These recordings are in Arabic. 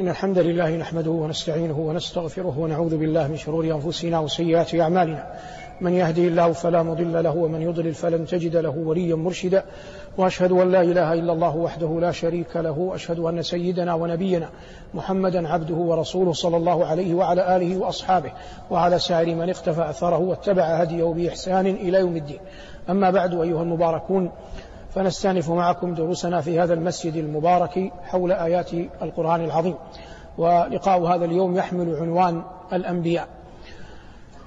إن الحمد لله نحمده ونستعينه ونستغفره ونعوذ بالله من شرور أنفسنا وسيئات أعمالنا. من يهدي الله فلا مضل له ومن يضلل فلن تجد له وليا مرشدا. وأشهد أن لا إله إلا الله وحده لا شريك له. وأشهد أن سيدنا ونبينا محمدا عبده ورسوله صلى الله عليه وعلى آله وأصحابه وعلى سائر من اختفى أثره واتبع هديه بإحسان إلى يوم الدين. أما بعد أيها المباركون فنستأنف معكم دروسنا في هذا المسجد المبارك حول آيات القرآن العظيم ولقاء هذا اليوم يحمل عنوان الأنبياء.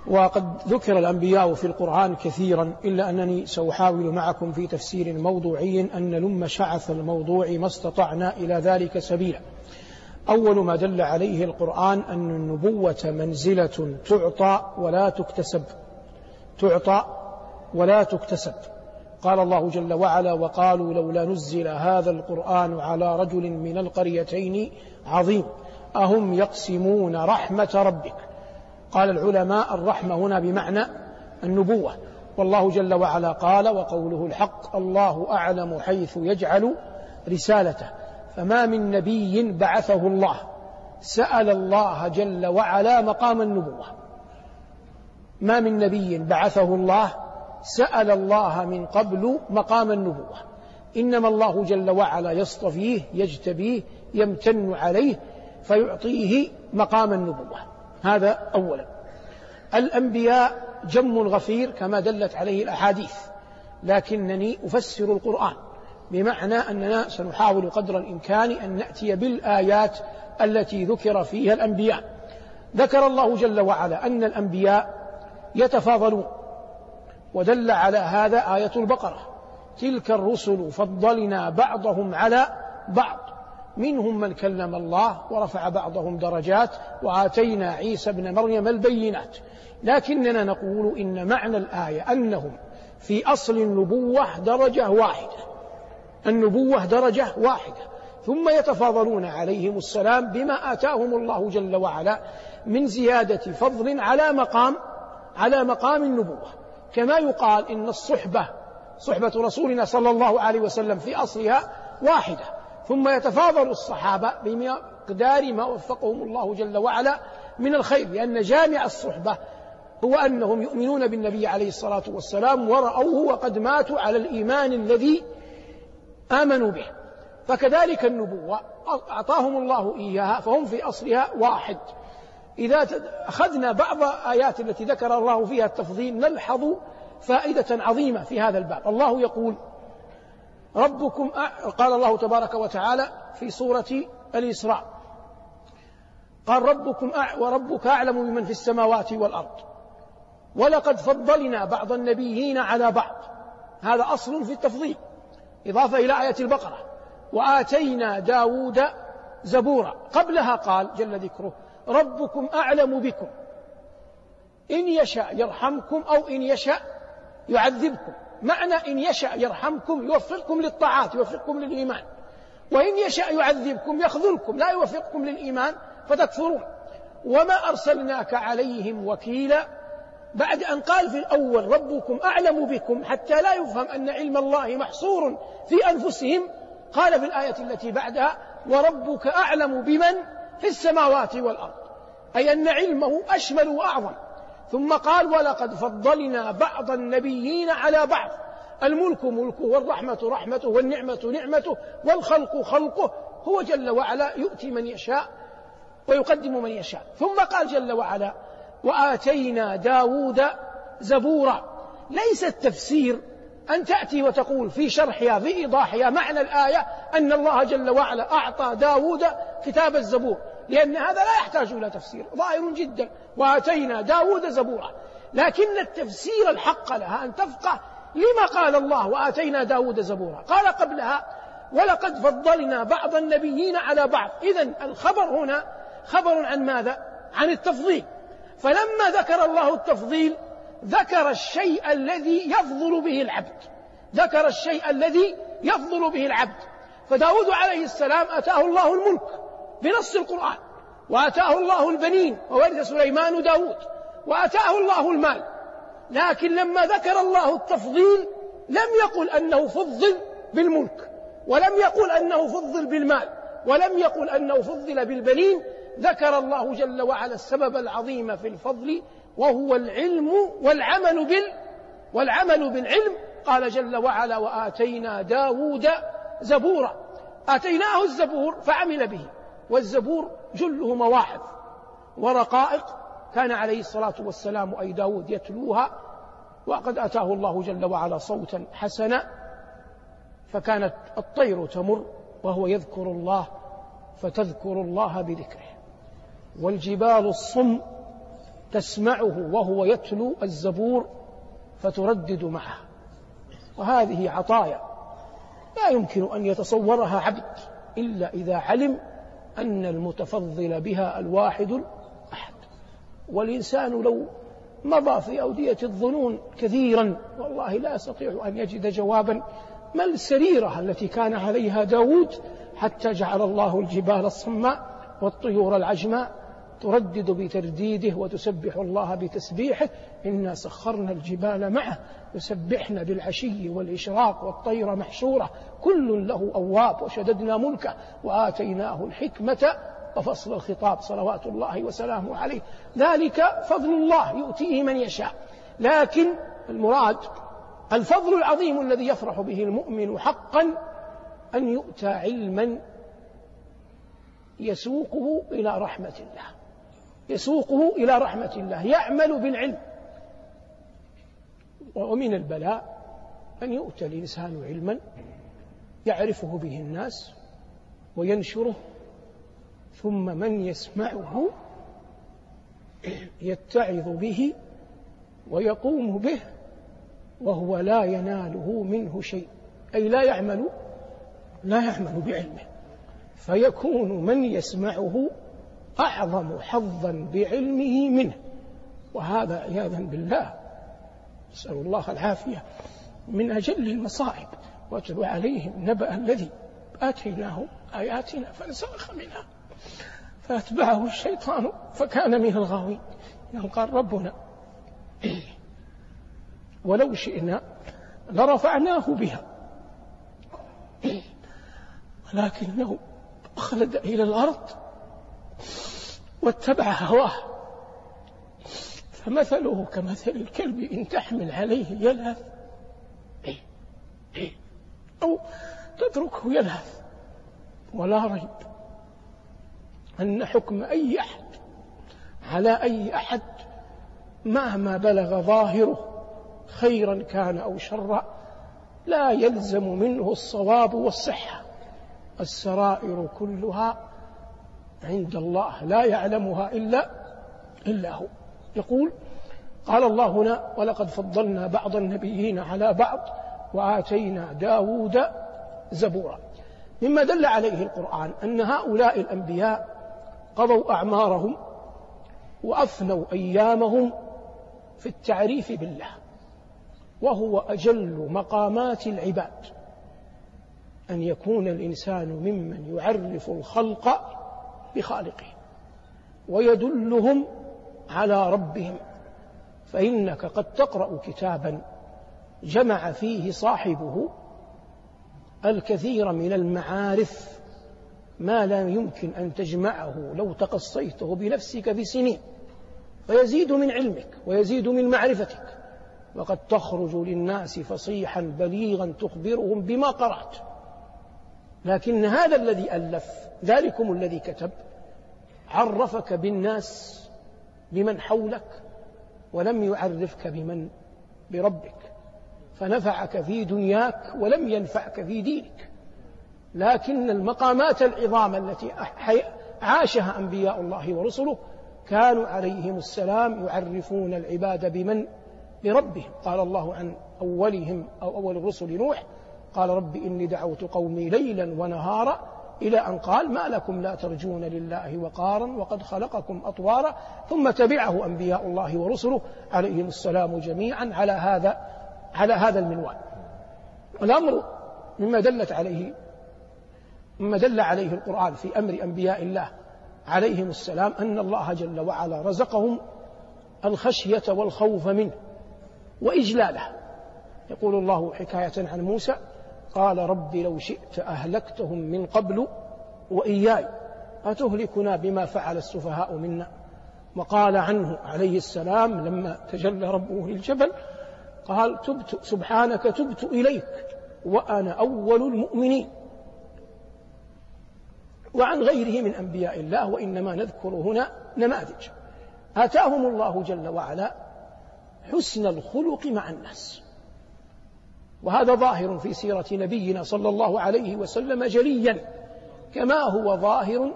وقد ذكر الأنبياء في القرآن كثيرا إلا أنني سأحاول معكم في تفسير موضوعي أن نلم شعث الموضوع ما استطعنا إلى ذلك سبيلا. أول ما دل عليه القرآن أن النبوة منزلة تعطى ولا تكتسب تعطى ولا تكتسب. قال الله جل وعلا وقالوا لولا نزل هذا القرآن على رجل من القريتين عظيم. أهم يقسمون رحمة ربك. قال العلماء الرحمة هنا بمعنى النبوة. والله جل وعلا قال وقوله الحق الله أعلم حيث يجعل رسالته. فما من نبي بعثه الله. سأل الله جل وعلا مقام النبوة. ما من نبي بعثه الله سأل الله من قبل مقام النبوة. إنما الله جل وعلا يصطفيه يجتبيه يمتن عليه فيعطيه مقام النبوة. هذا أولا. الأنبياء جم غفير كما دلت عليه الأحاديث لكنني أفسر القرآن بمعنى أننا سنحاول قدر الإمكان أن نأتي بالآيات التي ذكر فيها الأنبياء. ذكر الله جل وعلا أن الأنبياء يتفاضلون ودل على هذا آية البقرة. تلك الرسل فضلنا بعضهم على بعض. منهم من كلم الله ورفع بعضهم درجات وآتينا عيسى ابن مريم البينات. لكننا نقول إن معنى الآية أنهم في أصل النبوة درجة واحدة. النبوة درجة واحدة. ثم يتفاضلون عليهم السلام بما آتاهم الله جل وعلا من زيادة فضل على مقام على مقام النبوة. كما يقال إن الصحبة صحبة رسولنا صلى الله عليه وسلم في أصلها واحدة. ثم يتفاضل الصحابة بمقدار ما وفقهم الله جل وعلا من الخير لأن جامع الصحبة هو أنهم يؤمنون بالنبي عليه الصلاة والسلام ورأوه وقد ماتوا على الإيمان الذي آمنوا به. فكذلك النبوة أعطاهم الله إياها فهم في أصلها واحد. إذا أخذنا بعض آيات التي ذكر الله فيها التفضيل نلحظ فائدة عظيمة في هذا الباب. الله يقول ربكم قال الله تبارك وتعالى في سورة الإسراء قال ربكم وربك أعلم بمن في السماوات والأرض. ولقد فضلنا بعض النبيين على بعض. هذا أصل في التفضيل. إضافة إلى آية البقرة وآتينا داود زبورا. قبلها قال جل ذكره ربكم أعلم بكم. إن يشاء يرحمكم أو إن يشاء يعذبكم. معنى إن يشاء يرحمكم يوفقكم للطاعات يوفقكم للإيمان. وإن يشاء يعذبكم يخذلكم لا يوفقكم للإيمان فتكفرون. وما أرسلناك عليهم وكيلا. بعد أن قال في الأول ربكم أعلم بكم حتى لا يفهم أن علم الله محصور في أنفسهم قال في الآية التي بعدها وربك أعلم بمن في السماوات والأرض. أي أن علمه أشمل وأعظم. ثم قال ولقد فضلنا بعض النبيين على بعض. الملك ملكه والرحمة رحمته والنعمة نعمته والخلق خلقه. هو جل وعلا يؤتي من يشاء ويقدم من يشاء. ثم قال جل وعلا وآتينا داود زبورا. ليس التفسير أن تأتي وتقول في شرحها في إيضاحها معنى الآية أن الله جل وعلا أعطى داود كتاب الزبور. لأن هذا لا يحتاج إلى تفسير ظاهر جدا. وآتينا داود زبورا. لكن التفسير الحق لها أن تفقه لما قال الله وآتينا داود زبورا. قال قبلها ولقد فضلنا بعض النبيين على بعض. إذا الخبر هنا خبر عن ماذا؟ عن التفضيل. فلما ذكر الله التفضيل ذكر الشيء الذي يفضل به العبد. ذكر الشيء الذي يفضل به العبد. فداود عليه السلام أتاه الله الملك. بنص القرآن. وأتاه الله البنين وورث سليمان داود وأتاه الله المال. لكن لما ذكر الله التفضيل لم يقل أنه فضل بالملك ولم يقل أنه فضل بالمال ولم يقل أنه فضل بالبنين. ذكر الله جل وعلا السبب العظيم في الفضل وهو العلم والعمل بال والعمل بالعلم. قال جل وعلا وآتينا داود زبورا. آتيناه الزبور فعمل به. والزبور جله مواعظ ورقائق. كان عليه الصلاة والسلام أي داود يتلوها وقد أتاه الله جل وعلا صوتا حسنا فكانت الطير تمر وهو يذكر الله فتذكر الله بذكره. والجبال الصم تسمعه وهو يتلو الزبور فتردد معه. وهذه عطايا لا يمكن أن يتصورها عبد إلا إذا علم أن المتفضل بها الواحد الأحد. والإنسان لو مضى في أودية الظنون كثيرا والله لا يستطيع أن يجد جوابا ما السريرة التي كان عليها داود حتى جعل الله الجبال الصماء والطيور العجماء تردد بترديده وتسبح الله بتسبيحه إنا سخرنا الجبال معه يسبحن بالعشي والإشراق والطير محشورة كل له أواب وشددنا ملكه وآتيناه الحكمة وفصل الخطاب صلوات الله وسلامه عليه. ذلك فضل الله يؤتيه من يشاء. لكن المراد الفضل العظيم الذي يفرح به المؤمن حقا أن يؤتى علما يسوقه إلى رحمة الله. يسوقه إلى رحمة الله يعمل بالعلم. ومن البلاء أن يؤتى الإنسان علما يعرفه به الناس وينشره ثم من يسمعه يتعظ به ويقوم به وهو لا يناله منه شيء. أي لا يعمل لا يعمل بعلمه. فيكون من يسمعه أعظم حظا بعلمه منه. وهذا عياذا بالله. نسأل الله العافية. من أجل المصائب واتل عليهم نبأ الذي آتيناه آياتنا فانسلخ منها. فأتبعه الشيطان فكان من الغاوين. قال ربنا. ولو شئنا لرفعناه بها. ولكنه أخلد إلى الأرض. واتبع هواه. فمثله كمثل الكلب إن تحمل عليه يلهث. أو تتركه يلهث. ولا ريب أن حكم أي أحد على أي أحد مهما بلغ ظاهره خيرا كان أو شرا لا يلزم منه الصواب والصحة. السرائر كلها عند الله لا يعلمها إلا إلا هو. يقول قال الله هنا ولقد فضلنا بعض النبيين على بعض وآتينا داود زبورا. مما دل عليه القرآن أن هؤلاء الأنبياء قضوا أعمارهم وأفنوا أيامهم في التعريف بالله وهو أجل مقامات العباد أن يكون الإنسان ممن يعرف الخلق بخالقه ويدلهم على ربهم فإنك قد تقرأ كتابا جمع فيه صاحبه الكثير من المعارف ما لا يمكن أن تجمعه لو تقصيته بنفسك بسنين فيزيد من علمك ويزيد من معرفتك وقد تخرج للناس فصيحا بليغا تخبرهم بما قرأت لكن هذا الذي ألف ذلكم الذي كتب عرفك بالناس بمن حولك ولم يعرفك بمن بربك فنفعك في دنياك ولم ينفعك في دينك. لكن المقامات العظام التي عاشها أنبياء الله ورسله كانوا عليهم السلام يعرفون العباد بمن؟ بربهم. قال الله عن أولهم أو أول الرسل نوح قال رب إني دعوت قومي ليلا ونهارا إلى أن قال ما لكم لا ترجون لله وقارا وقد خلقكم أطوارا ثم تبعه أنبياء الله ورسله عليهم السلام جميعا على هذا على هذا المنوال. الأمر مما دلت عليه مما دل عليه القرآن في أمر أنبياء الله عليهم السلام أن الله جل وعلا رزقهم الخشية والخوف منه وإجلاله. يقول الله حكاية عن موسى قال رب لو شئت أهلكتهم من قبل وإياي أتهلكنا بما فعل السفهاء منا؟ وقال عنه عليه السلام لما تجلى ربه للجبل قال تبت سبحانك تبت إليك وأنا أول المؤمنين. وعن غيره من أنبياء الله وإنما نذكر هنا نماذج. آتاهم الله جل وعلا حسن الخلق مع الناس. وهذا ظاهر في سيرة نبينا صلى الله عليه وسلم جليا كما هو ظاهر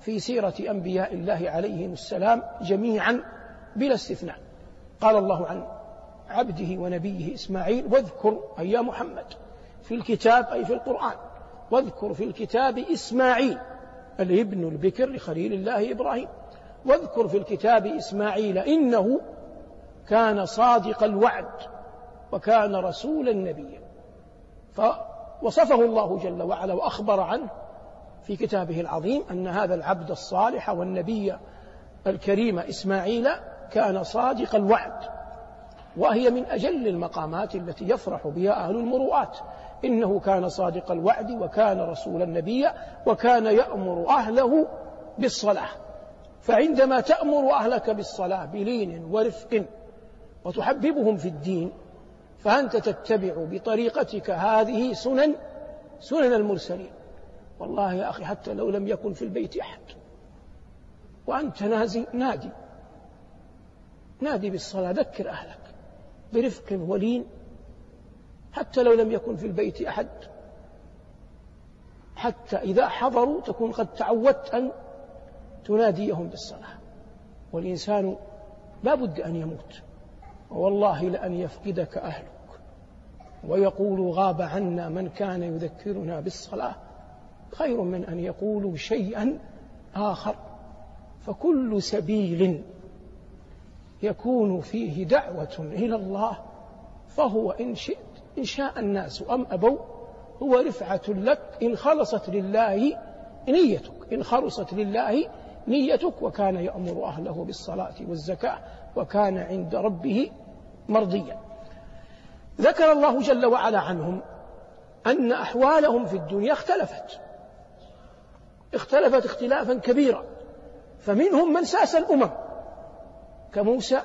في سيرة أنبياء الله عليهم السلام جميعا بلا استثناء. قال الله عن عبده ونبيه إسماعيل واذكر أي يا محمد في الكتاب أي في القرآن واذكر في الكتاب إسماعيل الابن البكر لخليل الله إبراهيم واذكر في الكتاب إسماعيل إنه كان صادق الوعد وكان رسولا نبيا. فوصفه الله جل وعلا وأخبر عنه في كتابه العظيم أن هذا العبد الصالح والنبي الكريم إسماعيل كان صادق الوعد وهي من أجل المقامات التي يفرح بها أهل المروءات. إنه كان صادق الوعد وكان رسولا نبيا وكان يأمر أهله بالصلاة. فعندما تأمر أهلك بالصلاة بلين ورفق وتحببهم في الدين فأنت تتبع بطريقتك هذه سنن سنن المرسلين. والله يا أخي حتى لو لم يكن في البيت أحد. وأنت نازي نادي. نادي بالصلاة ذكر أهلك برفق ولين. حتى لو لم يكن في البيت أحد. حتى إذا حضروا تكون قد تعودت أن تناديهم بالصلاة. والإنسان لا بد أن يموت. والله لأن يفقدك أهلك. ويقول غاب عنا من كان يذكرنا بالصلاة. خير من أن يقولوا شيئا آخر. فكل سبيل يكون فيه دعوة إلى الله فهو إن شئت إن شاء الناس أم أبوا هو رفعة لك. إن خلصت لله نيتك إن خلصت لله نيتك وكان يأمر أهله بالصلاة والزكاة. وكان عند ربه مرضيا. ذكر الله جل وعلا عنهم أن أحوالهم في الدنيا اختلفت. اختلفت اختلافا كبيرا. فمنهم من ساس الأمم. كموسى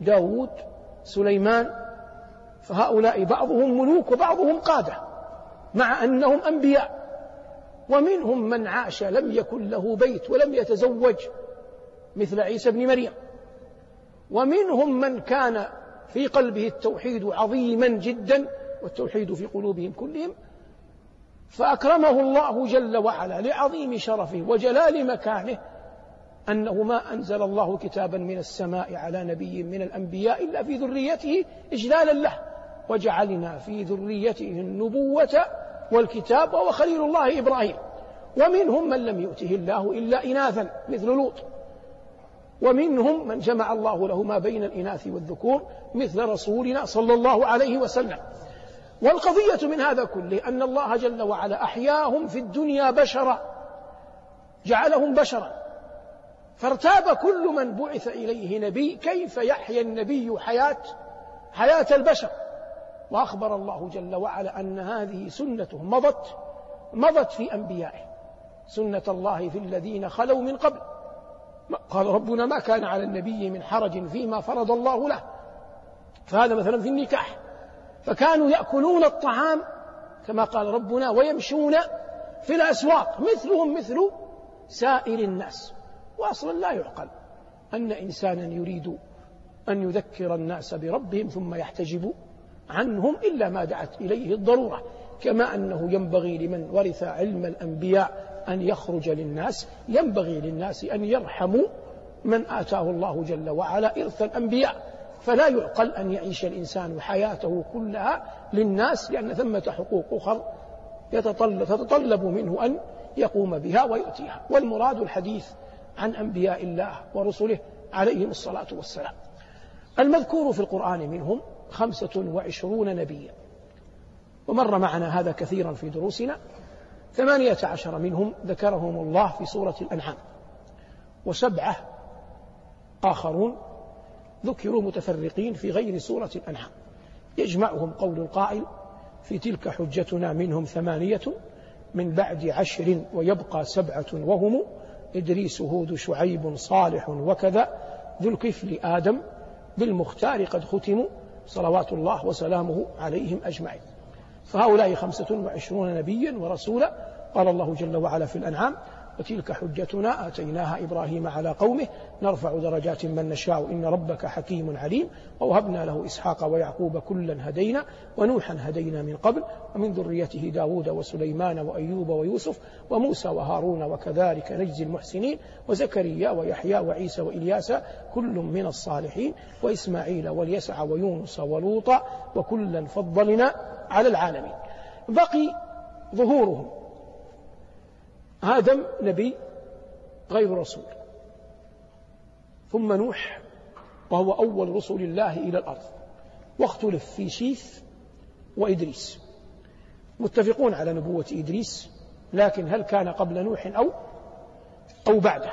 داود سليمان. فهؤلاء بعضهم ملوك وبعضهم قادة مع أنهم أنبياء. ومنهم من عاش لم يكن له بيت ولم يتزوج مثل عيسى بن مريم. ومنهم من كان في قلبه التوحيد عظيما جدا والتوحيد في قلوبهم كلهم فأكرمه الله جل وعلا لعظيم شرفه وجلال مكانه أنه ما أنزل الله كتابا من السماء على نبي من الأنبياء إلا في ذريته إجلالا له وجعلنا في ذريته النبوة والكتاب وهو خليل الله إبراهيم. ومنهم من لم يؤته الله إلا إناثا مثل لوط. ومنهم من جمع الله له ما بين الإناث والذكور مثل رسولنا صلى الله عليه وسلم. والقضية من هذا كله أن الله جل وعلا أحياهم في الدنيا بشرا جعلهم بشرا. فارتاب كل من بعث إليه نبي كيف يحيا النبي حياة حياة البشر؟ وأخبر الله جل وعلا أن هذه سنته مضت مضت في أنبيائه. سنة الله في الذين خلوا من قبل. قال ربنا ما كان على النبي من حرج فيما فرض الله له. فهذا مثلا في النكاح. فكانوا يأكلون الطعام كما قال ربنا ويمشون في الأسواق. مثلهم مثل سائر الناس. وأصلا لا يعقل أن إنسانا يريد أن يذكر الناس بربهم ثم يحتجب عنهم إلا ما دعت إليه الضرورة. كما أنه ينبغي لمن ورث علم الأنبياء أن يخرج للناس ينبغي للناس أن يرحموا من آتاه الله جل وعلا إرث الأنبياء. فلا يعقل أن يعيش الإنسان حياته كلها للناس لأن ثمة حقوق أخر يتطلب تتطلب منه أن يقوم بها ويؤتيها. والمراد الحديث عن أنبياء الله ورسله عليهم الصلاة والسلام. المذكور في القرآن منهم خمسة وعشرون نبيا. ومر معنا هذا كثيرا في دروسنا. ثمانية عشر منهم ذكرهم الله في سورة الأنعام وسبعة آخرون ذكروا متفرقين في غير سورة الأنعام. يجمعهم قول القائل في تلك حجتنا منهم ثمانية من بعد عشر ويبقى سبعة وهم إدريس هود شعيب صالح وكذا ذو الكفل آدم بالمختار قد ختموا صلوات الله وسلامه عليهم أجمعين. فهؤلاء خمسة وعشرون نبيا ورسولا قال الله جل وعلا في الأنعام وتلك حجتنا آتيناها إبراهيم على قومه نرفع درجات من نشاء إن ربك حكيم عليم ووهبنا له إسحاق ويعقوب كلا هدينا ونوحا هدينا من قبل ومن ذريته داود وسليمان وأيوب ويوسف وموسى وهارون وكذلك نجزي المحسنين وزكريا ويحيى وعيسى وإلياس كل من الصالحين وإسماعيل واليسع ويونس ولوطا وكلا فضلنا على العالمين. بقي ظهورهم. آدم نبي غير رسول. ثم نوح وهو أول رسل الله إلى الأرض. واختلف في شيث وإدريس. متفقون على نبوة إدريس لكن هل كان قبل نوح أو أو بعده؟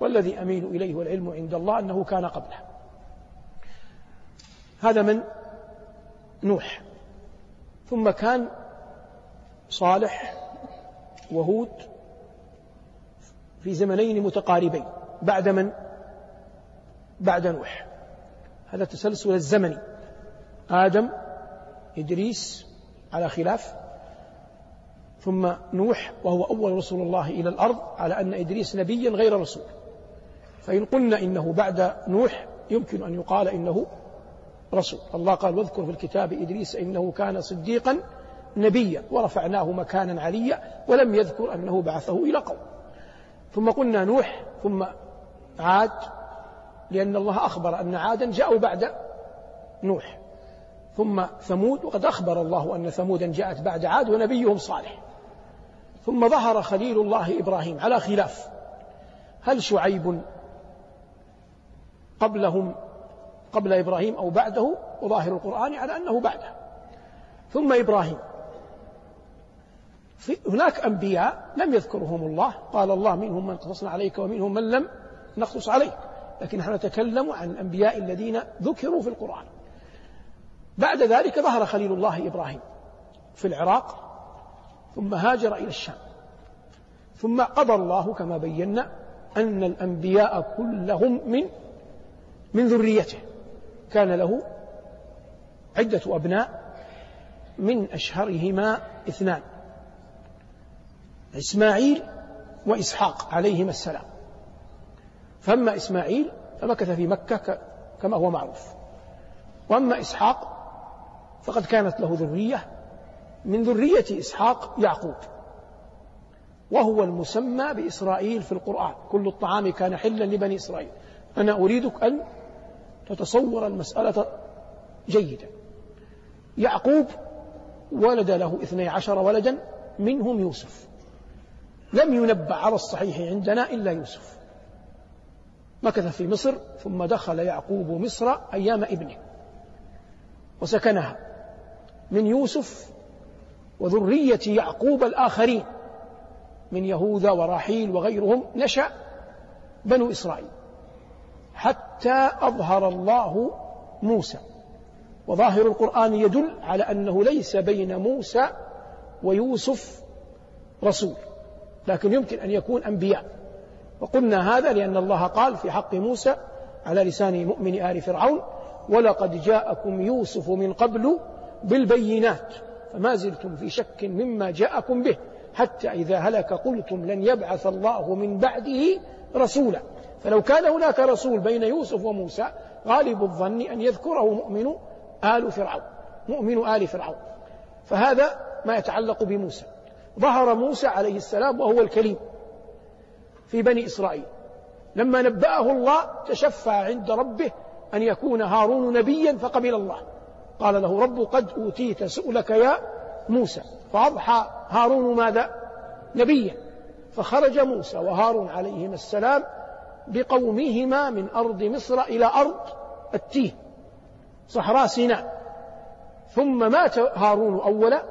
والذي أميل إليه والعلم عند الله أنه كان قبله. هذا من نوح. ثم كان صالح وهود في زمنين متقاربين بعد من؟ بعد نوح. هذا التسلسل الزمني آدم إدريس على خلاف. ثم نوح وهو أول رسول الله إلى الأرض على أن إدريس نبيا غير رسول. فإن قلنا إنه بعد نوح يمكن أن يقال إنه رسول. الله قال واذكر في الكتاب إدريس إنه كان صديقا نبيا ورفعناه مكانا عليا ولم يذكر أنه بعثه إلى قوم. ثم قلنا نوح ثم عاد لأن الله أخبر أن عادا جاءوا بعد نوح. ثم ثمود وقد أخبر الله أن ثمودا جاءت بعد عاد ونبيهم صالح. ثم ظهر خليل الله إبراهيم على خلاف. هل شعيب قبلهم قبل إبراهيم أو بعده وظاهر القرآن على أنه بعده. ثم إبراهيم. هناك أنبياء لم يذكرهم الله. قال الله منهم من قصصنا عليك ومنهم من لم نقصص عليك. لكن نحن نتكلم عن الأنبياء الذين ذكروا في القرآن. بعد ذلك ظهر خليل الله إبراهيم في العراق ثم هاجر إلى الشام. ثم قضى الله كما بينا أن الأنبياء كلهم من من ذريته. كان له عدة أبناء من أشهرهما اثنان إسماعيل وإسحاق عليهما السلام. فأما إسماعيل فمكث في مكة كما هو معروف. وأما إسحاق فقد كانت له ذرية من ذرية إسحاق يعقوب وهو المسمى بإسرائيل في القرآن. كل الطعام كان حلا لبني إسرائيل. أنا أريدك أن تتصور المسألة جيدا. يعقوب ولد له اثني عشر ولدا منهم يوسف. لم ينبأ على الصحيح عندنا إلا يوسف. مكث في مصر ثم دخل يعقوب مصر أيام ابنه. وسكنها. من يوسف وذرية يعقوب الآخرين. من يهوذا وراحيل وغيرهم نشأ بنو إسرائيل. حتى أظهر الله موسى. وظاهر القرآن يدل على أنه ليس بين موسى ويوسف رسول لكن يمكن أن يكون أنبياء. وقلنا هذا لأن الله قال في حق موسى على لسان مؤمن آل فرعون ولقد جاءكم يوسف من قبل بالبينات فما زلتم في شك مما جاءكم به حتى إذا هلك قلتم لن يبعث الله من بعده رسولا. فلو كان هناك رسول بين يوسف وموسى غالب الظن أن يذكره مؤمن آل فرعون مؤمن آل فرعون. فهذا ما يتعلق بموسى. ظهر موسى عليه السلام وهو الكليم في بني إسرائيل. لما نبأه الله تشفى عند ربه أن يكون هارون نبيا فقبل الله. قال له رب قد أوتيت سؤلك يا موسى فأضحى هارون ماذا؟ نبيا. فخرج موسى وهارون عليهما السلام بقومهما من أرض مصر إلى أرض التيه صحراء سيناء. ثم مات هارون أولا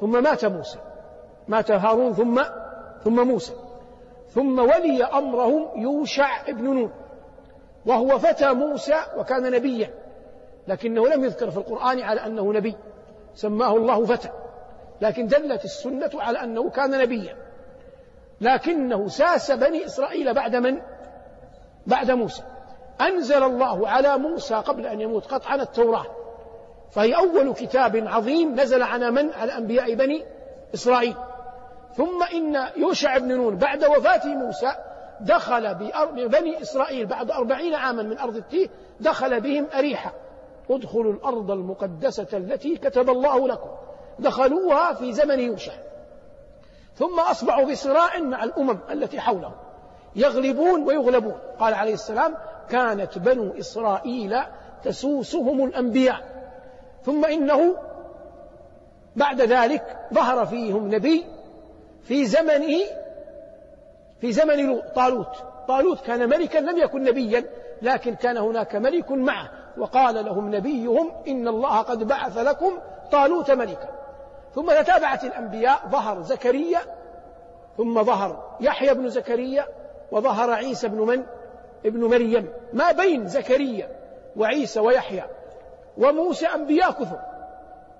ثم مات موسى. مات هارون ثم ثم موسى. ثم ولي أمرهم يوشع ابن نون. وهو فتى موسى وكان نبيا. لكنه لم يذكر في القرآن على أنه نبي. سماه الله فتى. لكن دلت السنة على أنه كان نبيا. لكنه ساس بني إسرائيل بعد من؟ بعد موسى. أنزل الله على موسى قبل أن يموت قطعا التوراة. فهي أول كتاب عظيم نزل على من؟ على أنبياء بني إسرائيل. ثم إن يوشع بن نون بعد وفاة موسى دخل بني إسرائيل بعد أربعين عاما من أرض التيه دخل بهم أريحة. ادخلوا الأرض المقدسة التي كتب الله لكم. دخلوها في زمن يوشع. ثم أصبحوا في صراع مع الأمم التي حولهم يغلبون ويغلبون. قال عليه السلام كانت بنو إسرائيل تسوسهم الأنبياء. ثم إنه بعد ذلك ظهر فيهم نبي في زمنه في زمن طالوت. طالوت كان ملكا لم يكن نبيا لكن كان هناك ملك معه. وقال لهم نبيهم إن الله قد بعث لكم طالوت ملكا. ثم تتابعت الأنبياء ظهر زكريا ثم ظهر يحيى بن زكريا وظهر عيسى بن من؟ ابن مريم. ما بين زكريا وعيسى ويحيى وموسى أنبياء كثر.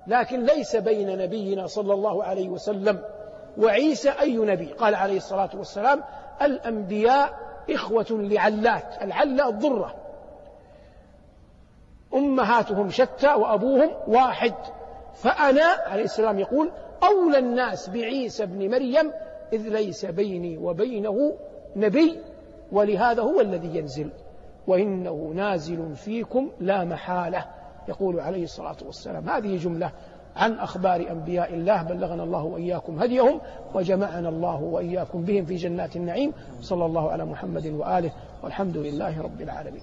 لكن ليس بين نبينا صلى الله عليه وسلم وعيسى أي نبي. قال عليه الصلاة والسلام الأنبياء إخوة لعلات العلة الضرة. أمهاتهم شتى وأبوهم واحد. فأنا عليه السلام يقول أولى الناس بعيسى ابن مريم إذ ليس بيني وبينه نبي ولهذا هو الذي ينزل. وإنه نازل فيكم لا محالة يقول عليه الصلاة والسلام. هذه جملة عن أخبار أنبياء الله بلغنا الله وإياكم هديهم وجمعنا الله وإياكم بهم في جنات النعيم. صلى الله على محمد وآله والحمد لله رب العالمين.